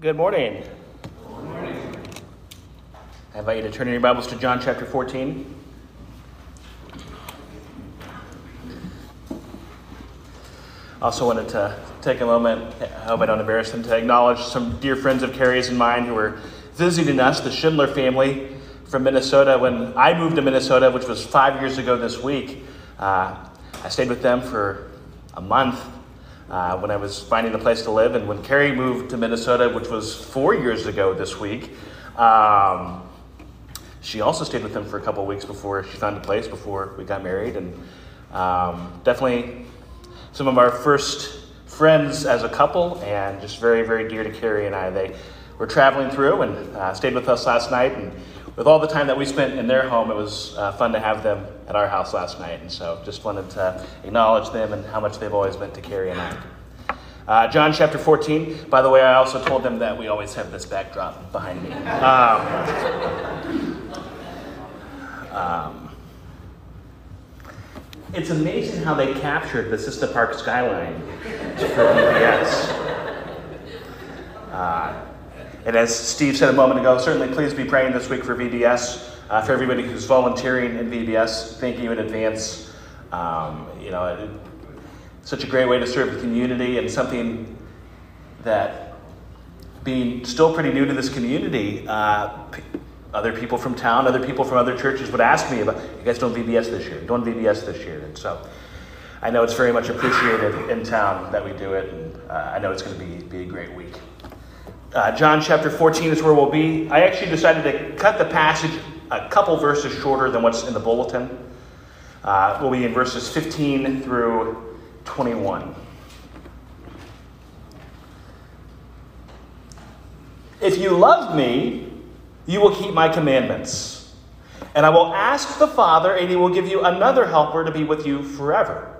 Good morning. Good morning. I invite you to turn in your Bibles to John chapter 14. Also wanted to take a moment, I hope I don't embarrass them, to acknowledge some dear friends of Carrie's and mine who were visiting us, the Schindler family from Minnesota. When I moved to Minnesota, which was five years ago this week, uh, I stayed with them for a month uh, when I was finding a place to live. And when Carrie moved to Minnesota, which was four years ago this week, um, she also stayed with them for a couple weeks before she found a place before we got married. And um, definitely some of our first friends as a couple, and just very, very dear to Carrie and I. They were traveling through and uh, stayed with us last night. And with all the time that we spent in their home, it was uh, fun to have them at our house last night. And so just wanted to acknowledge them and how much they've always meant to Carrie and I. Uh, John chapter 14. By the way, I also told them that we always have this backdrop behind me. Um, um, it's amazing how they captured the Cista Park skyline for VBS. Uh, and as Steve said a moment ago, certainly please be praying this week for VBS. Uh, for everybody who's volunteering in VBS, thank you in advance. Um, you know, it, such a great way to serve the community and something that, being still pretty new to this community, uh, p- other people from town, other people from other churches would ask me about, you guys doing VBS this year? Doing VBS this year? And so I know it's very much appreciated in town that we do it, and uh, I know it's going to be, be a great week. Uh, John chapter 14 is where we'll be. I actually decided to cut the passage a couple verses shorter than what's in the bulletin. Uh, we'll be in verses 15 through 21. If you love me, you will keep my commandments. And I will ask the Father, and he will give you another helper to be with you forever.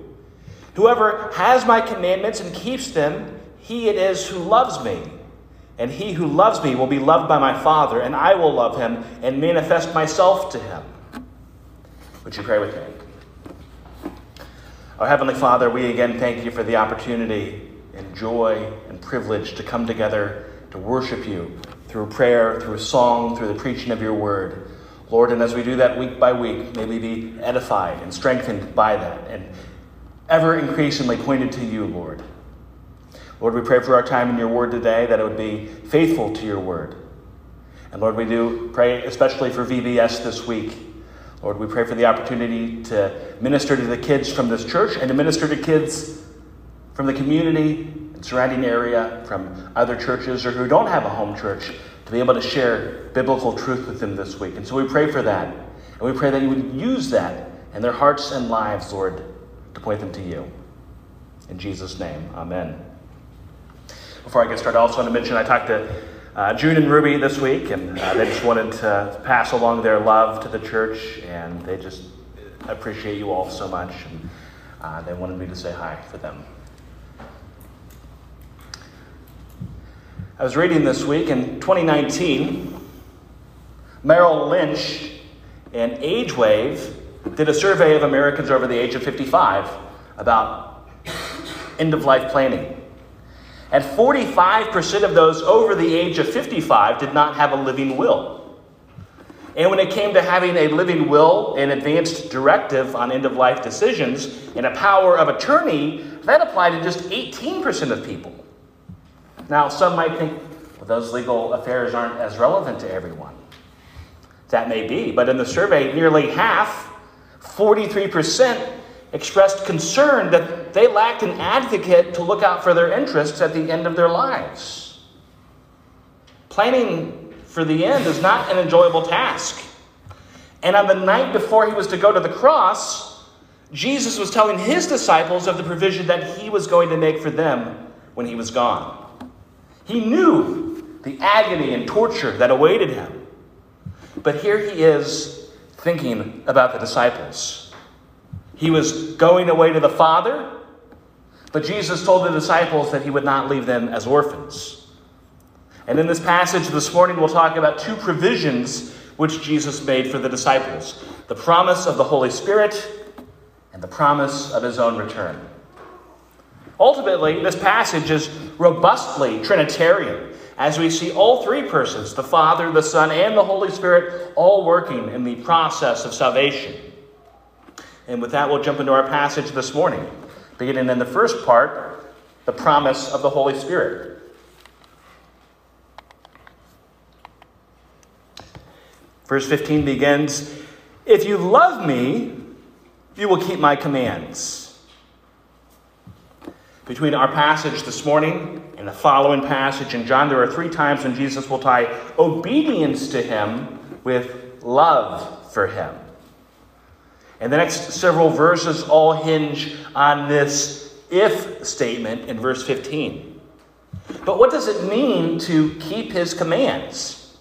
Whoever has my commandments and keeps them, he it is who loves me. And he who loves me will be loved by my Father, and I will love him and manifest myself to him. Would you pray with me? Our Heavenly Father, we again thank you for the opportunity and joy and privilege to come together to worship you through prayer, through song, through the preaching of your word. Lord, and as we do that week by week, may we be edified and strengthened by that. And ever increasingly pointed to you, Lord. Lord, we pray for our time in your word today that it would be faithful to your word. And Lord, we do pray especially for VBS this week. Lord, we pray for the opportunity to minister to the kids from this church and to minister to kids from the community and surrounding area, from other churches or who don't have a home church, to be able to share biblical truth with them this week. And so we pray for that. And we pray that you would use that in their hearts and lives, Lord, to point them to you. In Jesus' name, amen. Before I get started, I also want to mention I talked to uh, June and Ruby this week, and uh, they just wanted to pass along their love to the church, and they just appreciate you all so much, and uh, they wanted me to say hi for them. I was reading this week in 2019, Merrill Lynch and AgeWave did a survey of Americans over the age of 55 about end of life planning. And 45% of those over the age of 55 did not have a living will. And when it came to having a living will, an advanced directive on end of life decisions, and a power of attorney, that applied to just 18% of people. Now, some might think, well, those legal affairs aren't as relevant to everyone. That may be, but in the survey, nearly half, 43%, expressed concern that they lacked an advocate to look out for their interests at the end of their lives. Planning for the end is not an enjoyable task. And on the night before he was to go to the cross, Jesus was telling his disciples of the provision that he was going to make for them when he was gone. He knew the agony and torture that awaited him. But here he is thinking about the disciples. He was going away to the Father, but Jesus told the disciples that he would not leave them as orphans. And in this passage this morning, we'll talk about two provisions which Jesus made for the disciples the promise of the Holy Spirit and the promise of his own return. Ultimately, this passage is robustly Trinitarian, as we see all three persons, the Father, the Son, and the Holy Spirit, all working in the process of salvation. And with that, we'll jump into our passage this morning, beginning in the first part, the promise of the Holy Spirit. Verse 15 begins If you love me, you will keep my commands. Between our passage this morning and the following passage in John, there are three times when Jesus will tie obedience to him with love for him. And the next several verses all hinge on this if statement in verse 15. But what does it mean to keep his commands?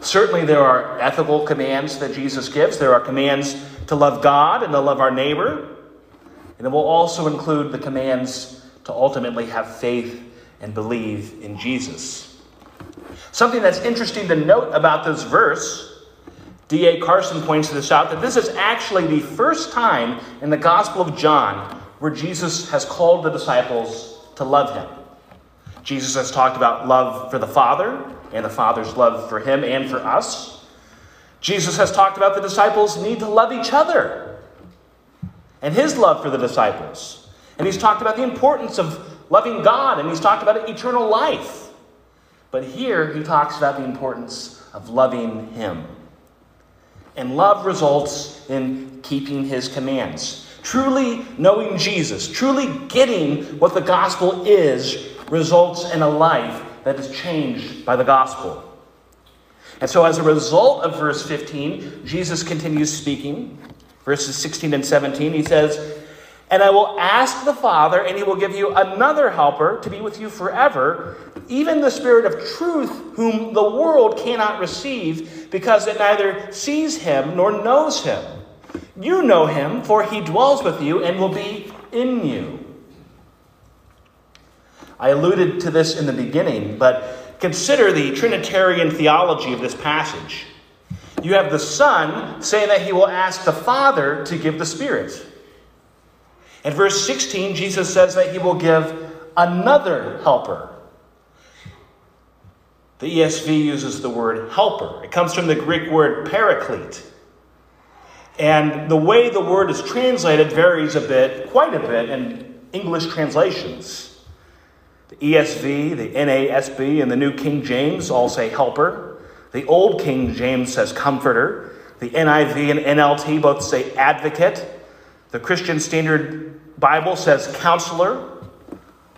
Certainly, there are ethical commands that Jesus gives. There are commands to love God and to love our neighbor. And it will also include the commands to ultimately have faith and believe in Jesus. Something that's interesting to note about this verse, D.A. Carson points this out, that this is actually the first time in the Gospel of John where Jesus has called the disciples to love him. Jesus has talked about love for the Father and the Father's love for him and for us. Jesus has talked about the disciples need to love each other and his love for the disciples. And he's talked about the importance of loving God and he's talked about eternal life. But here he talks about the importance of loving him. And love results in keeping his commands. Truly knowing Jesus, truly getting what the gospel is, results in a life that is changed by the gospel. And so, as a result of verse 15, Jesus continues speaking. Verses 16 and 17, he says, And I will ask the Father, and he will give you another helper to be with you forever, even the Spirit of truth, whom the world cannot receive, because it neither sees him nor knows him. You know him, for he dwells with you and will be in you. I alluded to this in the beginning, but Consider the Trinitarian theology of this passage. You have the Son saying that he will ask the Father to give the Spirit. In verse 16, Jesus says that he will give another helper. The ESV uses the word helper. It comes from the Greek word paraclete. And the way the word is translated varies a bit, quite a bit, in English translations. The ESV, the NASB, and the New King James all say helper. The Old King James says comforter. The NIV and NLT both say advocate. The Christian Standard Bible says counselor.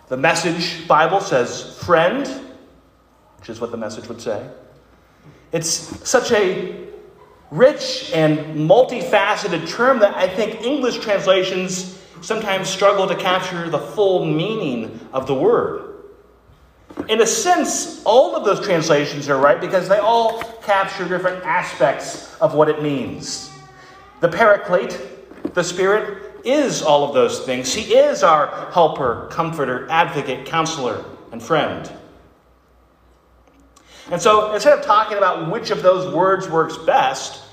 The Message Bible says friend, which is what the message would say. It's such a rich and multifaceted term that I think English translations sometimes struggle to capture the full meaning of the word. In a sense, all of those translations are right because they all capture different aspects of what it means. The Paraclete, the Spirit, is all of those things. He is our helper, comforter, advocate, counselor, and friend. And so instead of talking about which of those words works best,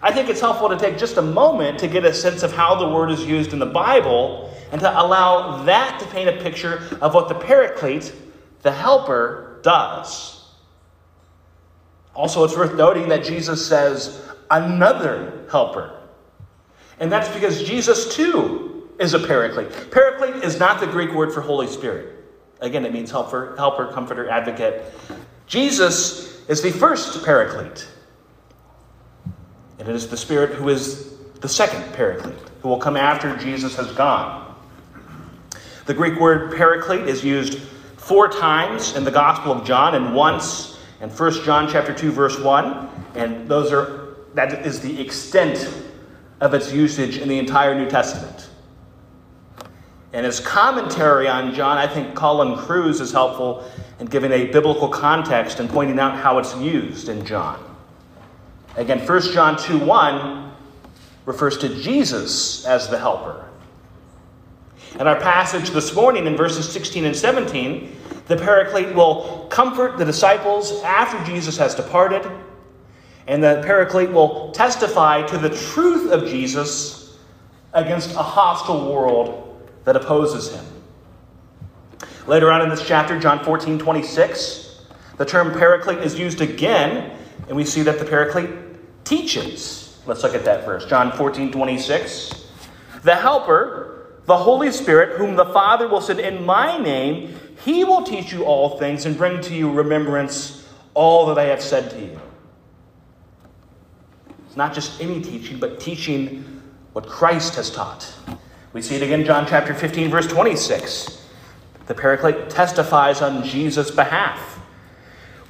I think it's helpful to take just a moment to get a sense of how the word is used in the Bible and to allow that to paint a picture of what the paraclete, the helper, does. Also, it's worth noting that Jesus says, another helper. And that's because Jesus, too, is a paraclete. Paraclete is not the Greek word for Holy Spirit. Again, it means helper, helper, comforter, advocate. Jesus is the first paraclete. And it is the Spirit who is the second paraclete, who will come after Jesus has gone. The Greek word paraclete is used four times in the Gospel of John and once in 1 John chapter 2 verse 1, and those are that is the extent of its usage in the entire New Testament. And his commentary on John, I think Colin Kruse is helpful in giving a biblical context and pointing out how it's used in John. Again, 1 John 2 1 refers to Jesus as the helper. In our passage this morning in verses 16 and 17, the Paraclete will comfort the disciples after Jesus has departed, and the Paraclete will testify to the truth of Jesus against a hostile world that opposes him. Later on in this chapter, John 14, 26, the term paraclete is used again, and we see that the paraclete teaches. Let's look at that verse. John 14, 26. The Helper, the Holy Spirit, whom the Father will send in my name, he will teach you all things and bring to you remembrance all that I have said to you. It's not just any teaching, but teaching what Christ has taught. We see it again, John chapter 15, verse 26. The Paraclete testifies on Jesus' behalf.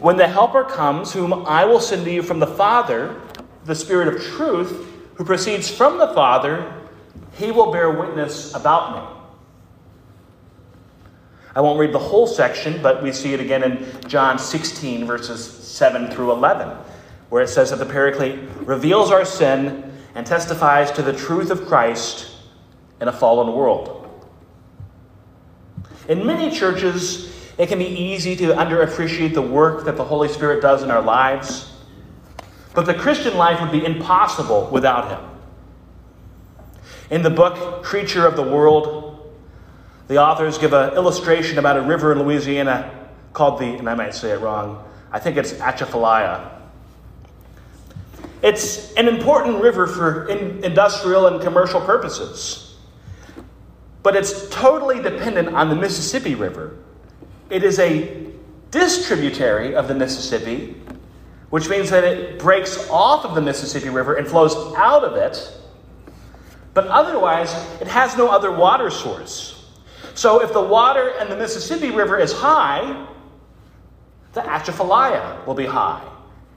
When the Helper comes, whom I will send to you from the Father, the Spirit of truth, who proceeds from the Father, he will bear witness about me. I won't read the whole section, but we see it again in John 16, verses 7 through 11, where it says that the Paraclete reveals our sin and testifies to the truth of Christ in a fallen world. In many churches, it can be easy to underappreciate the work that the Holy Spirit does in our lives, but the Christian life would be impossible without Him. In the book Creature of the Word, the authors give an illustration about a river in Louisiana called the, and I might say it wrong, I think it's Atchafalaya. It's an important river for in industrial and commercial purposes but it's totally dependent on the Mississippi River. It is a distributary of the Mississippi, which means that it breaks off of the Mississippi River and flows out of it, but otherwise, it has no other water source. So if the water in the Mississippi River is high, the Atchafalaya will be high.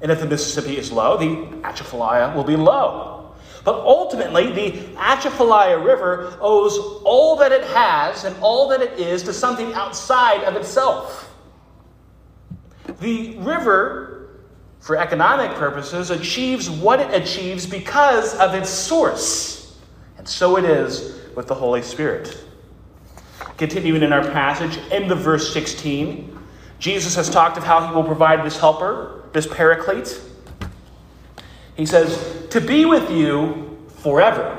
And if the Mississippi is low, the Atchafalaya will be low. But ultimately, the Atchafalaya River owes all that it has and all that it is to something outside of itself. The river, for economic purposes, achieves what it achieves because of its source. And so it is with the Holy Spirit. Continuing in our passage, in the verse 16, Jesus has talked of how he will provide this helper, this paraclete. He says, To be with you forever.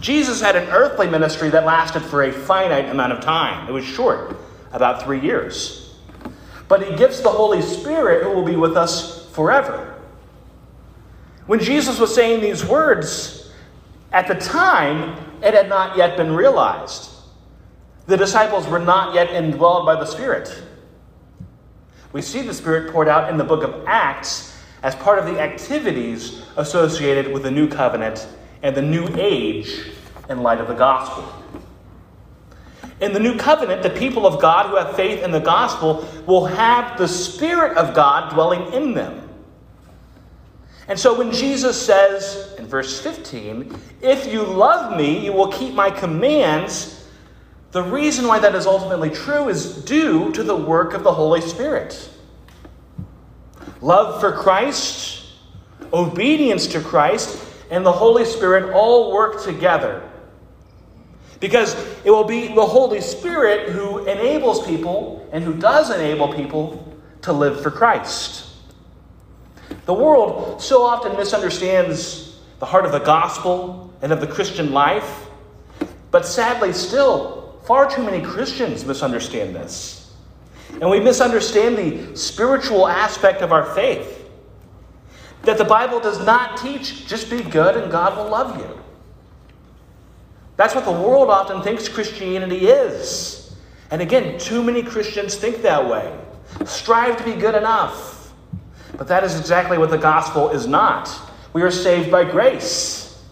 Jesus had an earthly ministry that lasted for a finite amount of time. It was short, about three years. But he gives the Holy Spirit who will be with us forever. When Jesus was saying these words, at the time, it had not yet been realized. The disciples were not yet indwelled by the Spirit. We see the Spirit poured out in the book of Acts as part of the activities associated with the new covenant and the new age in light of the gospel. In the new covenant, the people of God who have faith in the gospel will have the Spirit of God dwelling in them. And so when Jesus says in verse 15, If you love me, you will keep my commands, the reason why that is ultimately true is due to the work of the Holy Spirit love for Christ, obedience to Christ, and the Holy Spirit all work together. Because it will be the Holy Spirit who enables people and who does enable people to live for Christ. The world so often misunderstands the heart of the gospel and of the Christian life, but sadly, still, far too many Christians misunderstand this. And we misunderstand the spiritual aspect of our faith. That the Bible does not teach just be good and God will love you. That's what the world often thinks Christianity is. And again, too many Christians think that way. Strive to be good enough. But that is exactly what the gospel is not. We are saved by grace.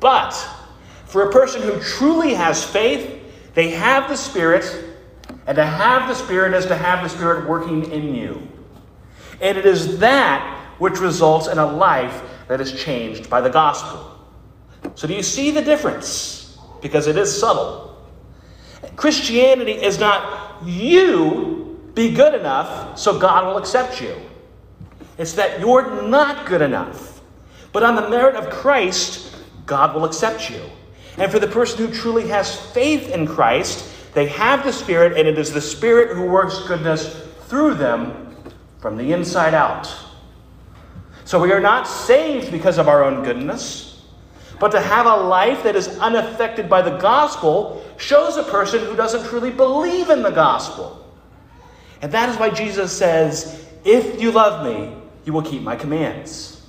But for a person who truly has faith, they have the Spirit and to have the Spirit is to have the Spirit working in you. And it is that which results in a life that is changed by the gospel. So, do you see the difference? because it is subtle. Christianity is not you be good enough so God will accept you. It's that you're not good enough. But on the merit of Christ, God will accept you. And for the person who truly has faith in Christ, they have the Spirit, and it is the Spirit who works goodness through them from the inside out. So we are not saved because of our own goodness, but to have a life that is unaffected by the gospel shows a person who doesn't truly believe in the gospel. And that is why Jesus says, If you love me, you will keep my commands.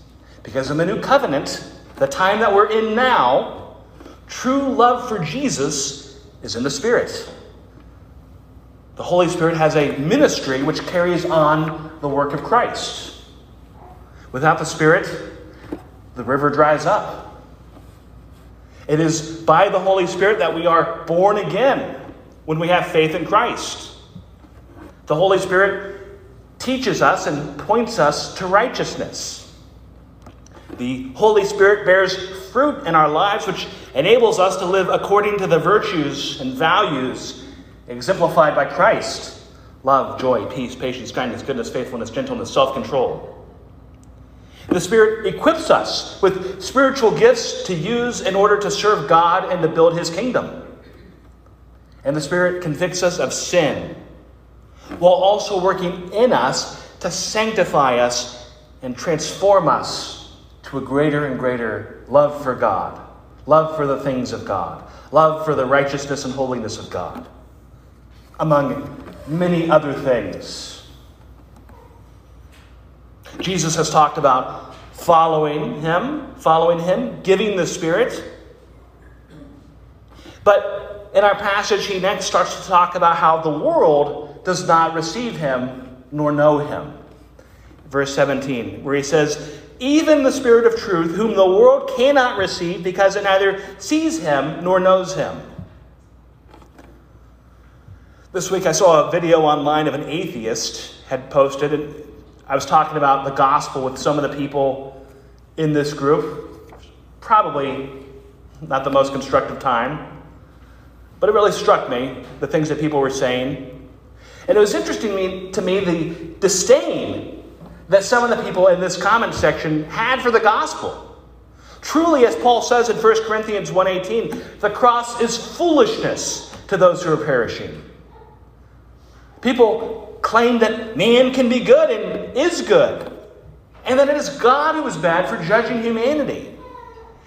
Because in the new covenant, the time that we're in now, true love for Jesus is in the Spirit. The Holy Spirit has a ministry which carries on the work of Christ. Without the Spirit, the river dries up. It is by the Holy Spirit that we are born again when we have faith in Christ. The Holy Spirit teaches us and points us to righteousness. The Holy Spirit bears fruit in our lives, which enables us to live according to the virtues and values exemplified by Christ love, joy, peace, patience, kindness, goodness, faithfulness, gentleness, self control. The Spirit equips us with spiritual gifts to use in order to serve God and to build His kingdom. And the Spirit convicts us of sin while also working in us to sanctify us and transform us to a greater and greater love for God, love for the things of God, love for the righteousness and holiness of God, among many other things. Jesus has talked about following him, following him, giving the Spirit. But in our passage, he next starts to talk about how the world does not receive him nor know him. Verse 17, where he says, Even the Spirit of truth, whom the world cannot receive because it neither sees him nor knows him. This week I saw a video online of an atheist had posted, and I was talking about the gospel with some of the people in this group. Probably not the most constructive time, but it really struck me the things that people were saying. And it was interesting to me the disdain that some of the people in this comment section had for the gospel. Truly, as Paul says in 1 Corinthians 1:18, the cross is foolishness to those who are perishing. People claim that man can be good and is good, and that it is God who is bad for judging humanity.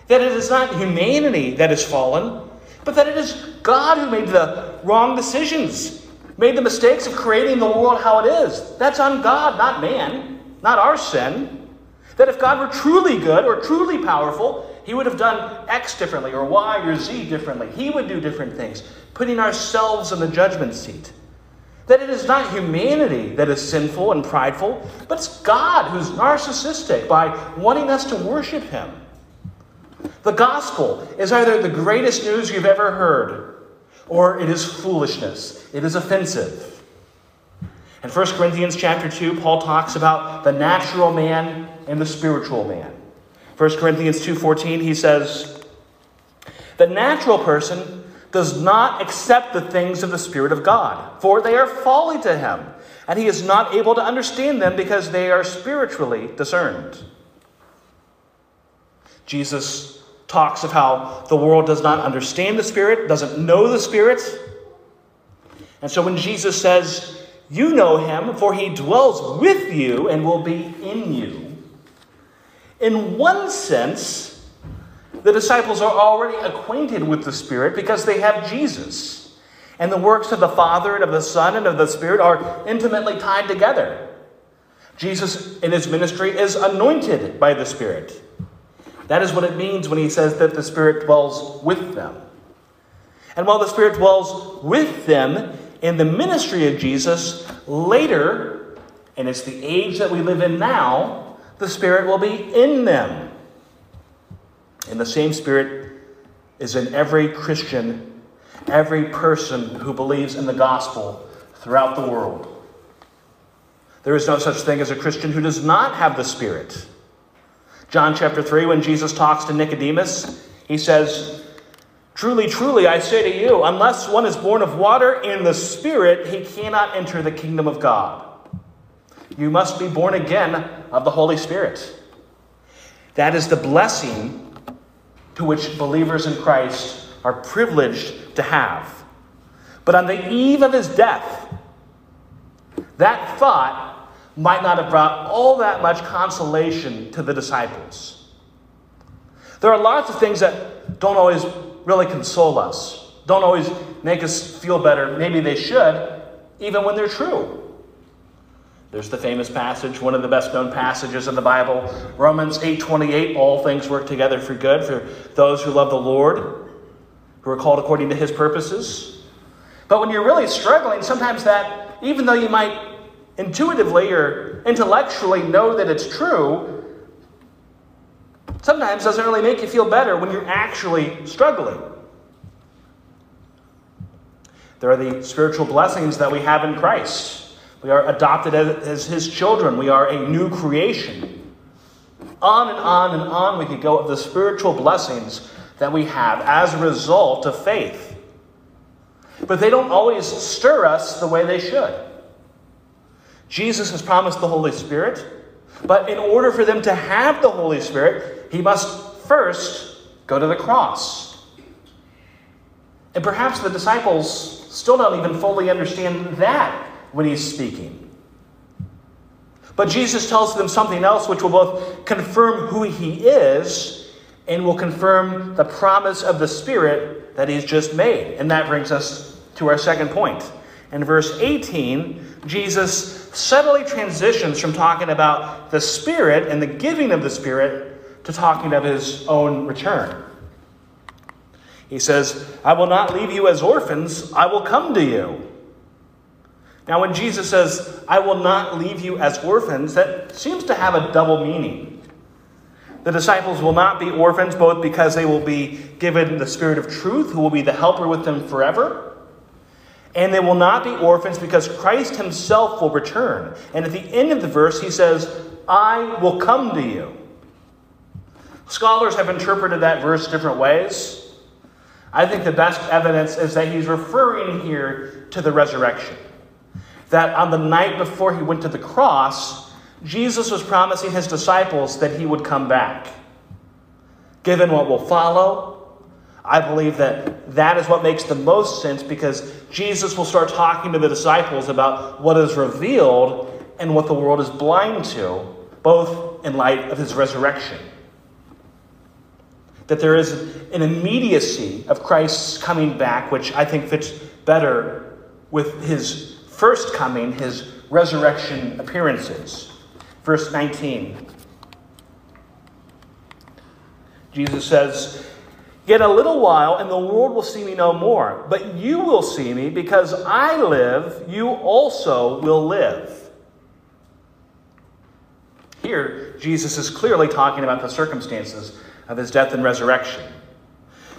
That it is not humanity that is fallen, but that it is God who made the wrong decisions, made the mistakes of creating the world how it is. That's on God, not man, not our sin. That if God were truly good or truly powerful, he would have done X differently or Y or Z differently. He would do different things, putting ourselves in the judgment seat. That it is not humanity that is sinful and prideful, but it's God who's narcissistic by wanting us to worship Him. The gospel is either the greatest news you've ever heard, or it is foolishness. It is offensive. In 1 Corinthians chapter 2, Paul talks about the natural man and the spiritual man. 1 Corinthians 2:14, he says, "The natural person does not accept the things of the Spirit of God, for they are folly to him, and he is not able to understand them because they are spiritually discerned. Jesus talks of how the world does not understand the Spirit, doesn't know the Spirit. And so when Jesus says, You know him, for he dwells with you and will be in you, in one sense, the disciples are already acquainted with the Spirit because they have Jesus. And the works of the Father and of the Son and of the Spirit are intimately tied together. Jesus in his ministry is anointed by the Spirit. That is what it means when he says that the Spirit dwells with them. And while the Spirit dwells with them in the ministry of Jesus, later, and it's the age that we live in now, the Spirit will be in them. And the same Spirit is in every Christian, every person who believes in the gospel throughout the world. There is no such thing as a Christian who does not have the Spirit. John chapter 3, when Jesus talks to Nicodemus, he says, Truly, truly, I say to you, unless one is born of water and the Spirit, he cannot enter the kingdom of God. You must be born again of the Holy Spirit. That is the blessing to which believers in Christ are privileged to have. But on the eve of his death, that thought might not have brought all that much consolation to the disciples. There are lots of things that don't always really console us, don't always make us feel better. Maybe they should, even when they're true. There's the famous passage, one of the best known passages in the Bible, Romans 8:28, all things work together for good for those who love the Lord, who are called according to his purposes. But when you're really struggling, sometimes that even though you might intuitively or intellectually know that it's true, sometimes doesn't really make you feel better when you're actually struggling. There are the spiritual blessings that we have in Christ. We are adopted as, his children. We are a new creation. On and on and on we could go of the spiritual blessings that we have as a result of faith. But they don't always stir us the way they should. Jesus has promised the Holy Spirit, but in order for them to have the Holy Spirit, he must first go to the cross. And perhaps the disciples still don't even fully understand that when he's speaking. But Jesus tells them something else which will both confirm who he is and will confirm the promise of the Spirit that he's just made. And that brings us to our second point. In verse 18, Jesus subtly transitions from talking about the Spirit and the giving of the Spirit to talking of his own return. He says, I will not leave you as orphans, I will come to you. Now, when Jesus says, I will not leave you as orphans, that seems to have a double meaning. The disciples will not be orphans, both because they will be given the Spirit of truth, who will be the helper with them forever, and they will not be orphans because Christ himself will return. And at the end of the verse, he says, I will come to you. Scholars have interpreted that verse different ways. I think the best evidence is that he's referring here to the resurrection that on the night before he went to the cross, Jesus was promising his disciples that he would come back. Given what will follow, I believe that that is what makes the most sense because Jesus will start talking to the disciples about what is revealed and what the world is blind to, both in light of his resurrection. That there is an immediacy of Christ's coming back, which I think fits better with his first coming, his resurrection appearances. Verse 19. Jesus says, Yet a little while, and the world will see me no more. But you will see me, because I live, you also will live. Here, Jesus is clearly talking about the circumstances of his death and resurrection.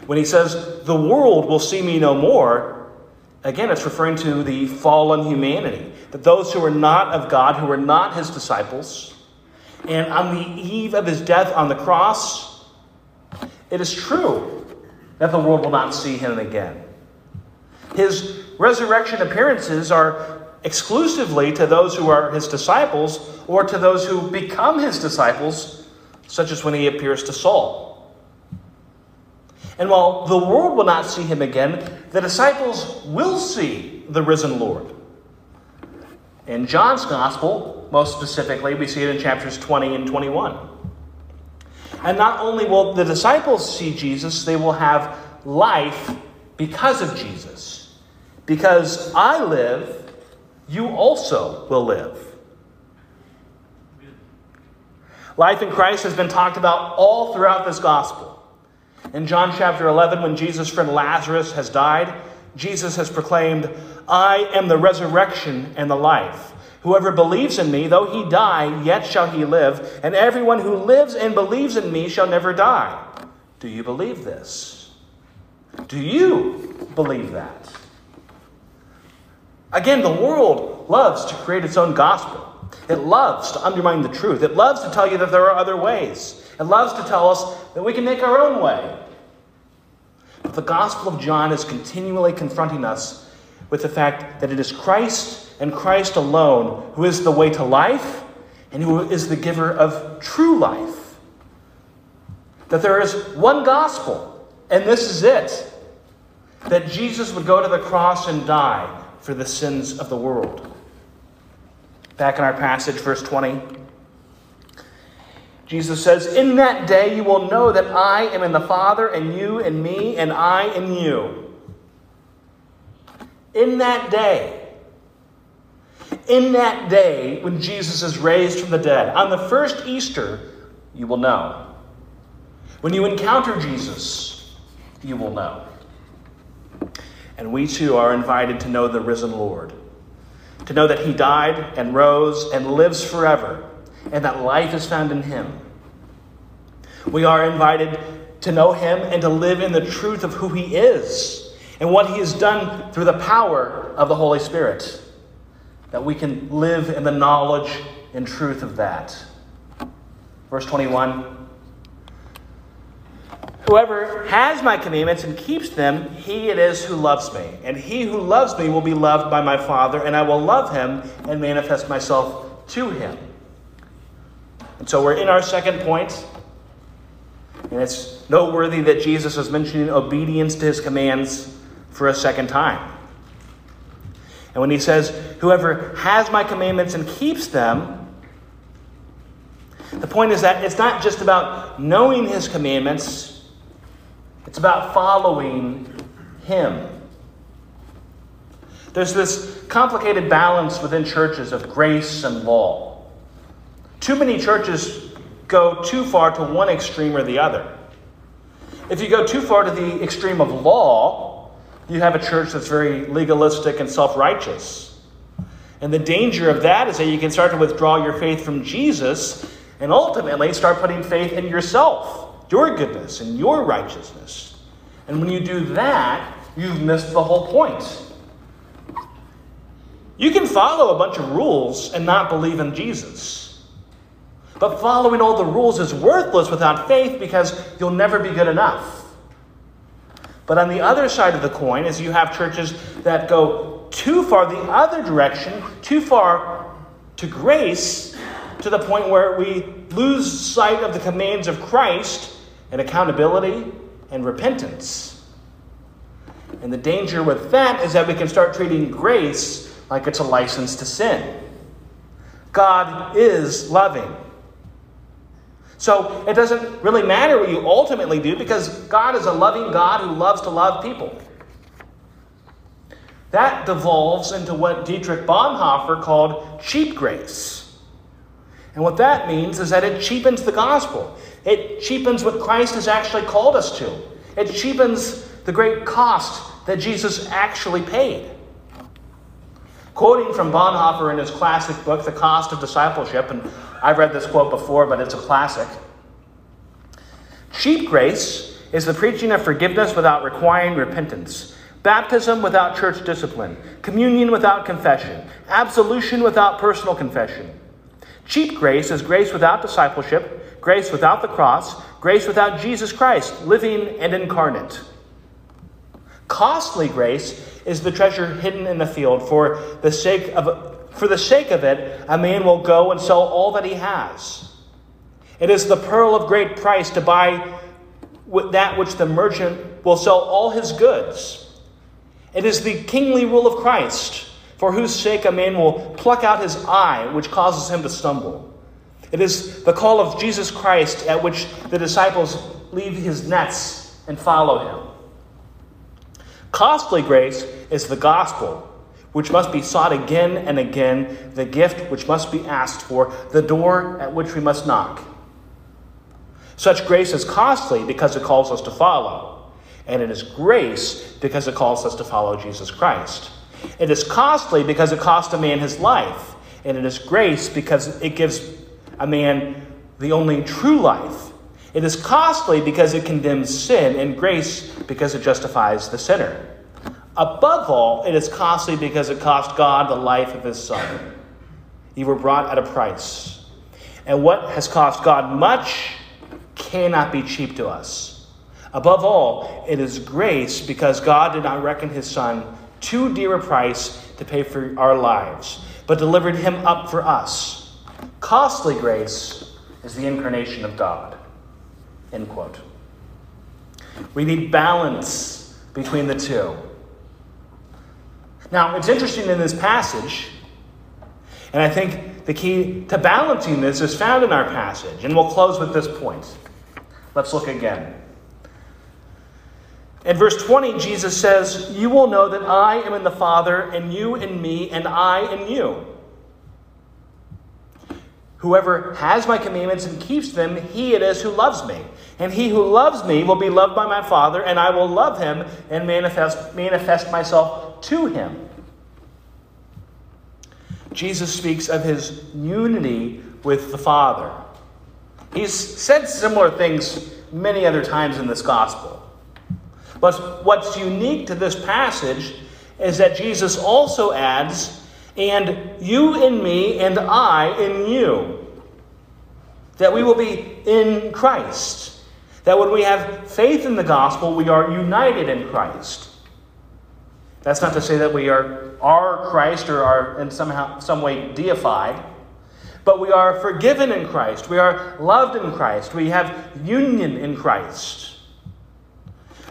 When he says, The world will see me no more, Again, it's referring to the fallen humanity, that those who are not of God, who are not his disciples, and on the eve of his death on the cross, it is true that the world will not see him again. His resurrection appearances are exclusively to those who are his disciples or to those who become his disciples, such as when he appears to Saul. And while the world will not see him again, the disciples will see the risen Lord. In John's gospel, most specifically, we see it in chapters 20 and 21. And not only will the disciples see Jesus, they will have life because of Jesus. Because I live, you also will live. Life in Christ has been talked about all throughout this gospel. In John chapter 11, when Jesus' friend Lazarus has died, Jesus has proclaimed, I am the resurrection and the life. Whoever believes in me, though he die, yet shall he live, and everyone who lives and believes in me shall never die. Do you believe this? Do you believe that? Again, the world loves to create its own gospel. It loves to undermine the truth. It loves to tell you that there are other ways. It loves to tell us that we can make our own way. But the Gospel of John is continually confronting us with the fact that it is Christ and Christ alone who is the way to life and who is the giver of true life. That there is one gospel, and this is it that Jesus would go to the cross and die for the sins of the world. Back in our passage, verse 20, Jesus says, In that day you will know that I am in the Father, and you in me, and I in you. In that day, in that day when Jesus is raised from the dead, on the first Easter, you will know. When you encounter Jesus, you will know. And we too are invited to know the risen Lord, to know that he died and rose and lives forever, and that life is found in him. We are invited to know him and to live in the truth of who he is and what he has done through the power of the Holy Spirit, that we can live in the knowledge and truth of that. Verse 21 Whoever has my commandments and keeps them, he it is who loves me. And he who loves me will be loved by my Father, and I will love him and manifest myself to him. And so we're in our second point. And it's noteworthy that Jesus is mentioning obedience to his commands for a second time. And when he says, Whoever has my commandments and keeps them, the point is that it's not just about knowing his commandments, it's about following Him. There's this complicated balance within churches of grace and law. Too many churches go too far to one extreme or the other. If you go too far to the extreme of law, you have a church that's very legalistic and self righteous. And the danger of that is that you can start to withdraw your faith from Jesus and ultimately start putting faith in yourself your goodness and your righteousness. And when you do that, you've missed the whole point. You can follow a bunch of rules and not believe in Jesus. But following all the rules is worthless without faith because you'll never be good enough. But on the other side of the coin is you have churches that go too far the other direction, too far to grace, to the point where we lose sight of the commands of Christ and accountability and repentance. And the danger with that is that we can start treating grace like it's a license to sin. God is loving. So it doesn't really matter what you ultimately do because God is a loving God who loves to love people. That devolves into what Dietrich Bonhoeffer called cheap grace. And what that means is that it cheapens the gospel. It cheapens what Christ has actually called us to. It cheapens the great cost that Jesus actually paid. Quoting from Bonhoeffer in his classic book, The Cost of Discipleship, and I've read this quote before, but it's a classic. Cheap grace is the preaching of forgiveness without requiring repentance, baptism without church discipline, communion without confession, absolution without personal confession. Cheap grace is grace without discipleship, grace without the cross, grace without Jesus Christ, living and incarnate. Costly grace is the treasure hidden in the field. For the sake of, for the sake of it, a man will go and sell all that he has. It is the pearl of great price to buy that which the merchant will sell all his goods. It is the kingly rule of Christ, for whose sake a man will pluck out his eye, which causes him to stumble. It is the call of Jesus Christ at which the disciples leave his nets and follow him. Costly grace is the gospel, which must be sought again and again, the gift which must be asked for, the door at which we must knock. Such grace is costly because it calls us to follow, and it is grace because it calls us to follow Jesus Christ. It is costly because it cost a man his life, and it is grace because it gives a man the only true life. It is costly because it condemns sin, and grace because it justifies the sinner. Above all, it is costly because it cost God the life of his Son. You were brought at a price. And what has cost God much cannot be cheap to us. Above all, it is grace because God did not reckon his Son too dear a price to pay for our lives, but delivered him up for us. Costly grace is the incarnation of God. End quote. We need balance between the two. Now, it's interesting in this passage, and I think the key to balancing this is found in our passage, and we'll close with this point. Let's look again. In verse 20, Jesus says, You will know that I am in the Father, and you in me, and I in you. Whoever has my commandments and keeps them, he it is who loves me. And he who loves me will be loved by my Father, and I will love him and manifest, manifest myself to him. Jesus speaks of his unity with the Father. He's said similar things many other times in this gospel. But what's unique to this passage is that Jesus also adds, and you in me, and I in you. That we will be in Christ. That when we have faith in the gospel, we are united in Christ. That's not to say that we are are Christ or are in somehow some way deified, but we are forgiven in Christ. We are loved in Christ. We have union in Christ.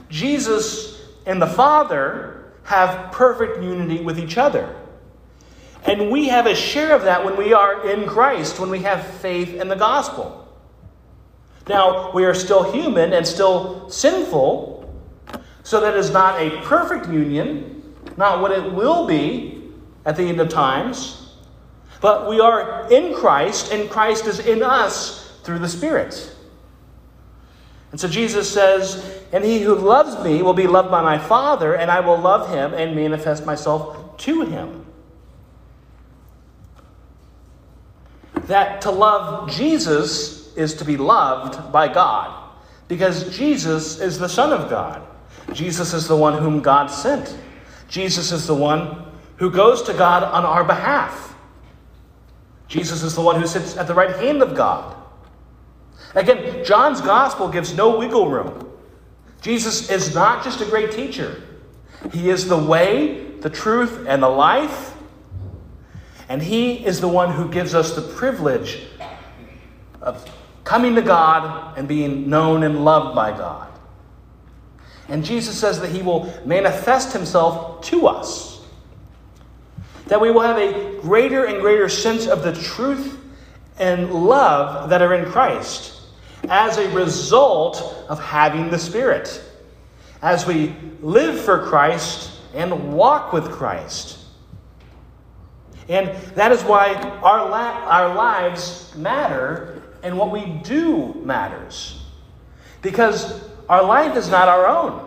Jesus and the Father have perfect unity with each other. And we have a share of that when we are in Christ, when we have faith in the gospel. Now, we are still human and still sinful, so that is not a perfect union, not what it will be at the end of times. But we are in Christ, and Christ is in us through the Spirit. And so Jesus says, And he who loves me will be loved by my Father, and I will love him and manifest myself to him. That to love Jesus is to be loved by God, because Jesus is the Son of God. Jesus is the one whom God sent. Jesus is the one who goes to God on our behalf. Jesus is the one who sits at the right hand of God. Again, John's gospel gives no wiggle room. Jesus is not just a great teacher, he is the way, the truth, and the life. And he is the one who gives us the privilege of coming to God and being known and loved by God. And Jesus says that he will manifest himself to us. That we will have a greater and greater sense of the truth and love that are in Christ as a result of having the Spirit, as we live for Christ and walk with Christ. And that is why our, la- our lives matter and what we do matters. Because our life is not our own.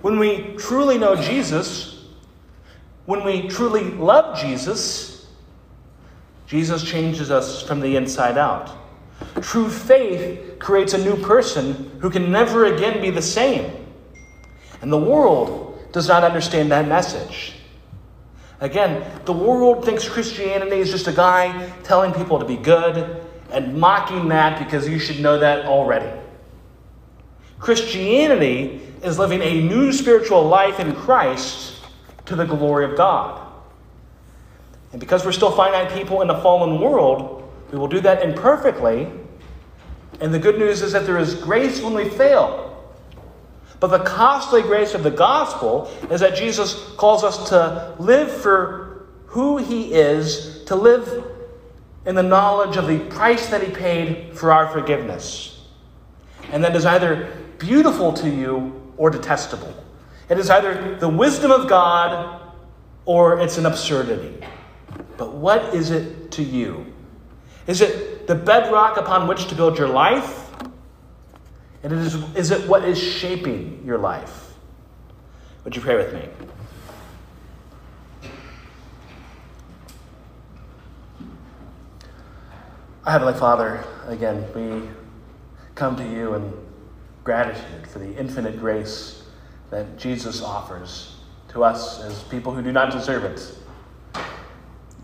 When we truly know Jesus, when we truly love Jesus, Jesus changes us from the inside out. True faith creates a new person who can never again be the same. And the world does not understand that message. Again, the world thinks Christianity is just a guy telling people to be good and mocking that because you should know that already. Christianity is living a new spiritual life in Christ to the glory of God. And because we're still finite people in a fallen world, we will do that imperfectly. And the good news is that there is grace when we fail. But the costly grace of the gospel is that Jesus calls us to live for who he is, to live in the knowledge of the price that he paid for our forgiveness. And that is either beautiful to you or detestable. It is either the wisdom of God or it's an absurdity. But what is it to you? Is it the bedrock upon which to build your life? And it is, is it what is shaping your life? Would you pray with me? Our Heavenly Father, again, we come to you in gratitude for the infinite grace that Jesus offers to us as people who do not deserve it.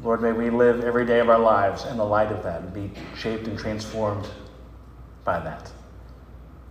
Lord, may we live every day of our lives in the light of that and be shaped and transformed by that.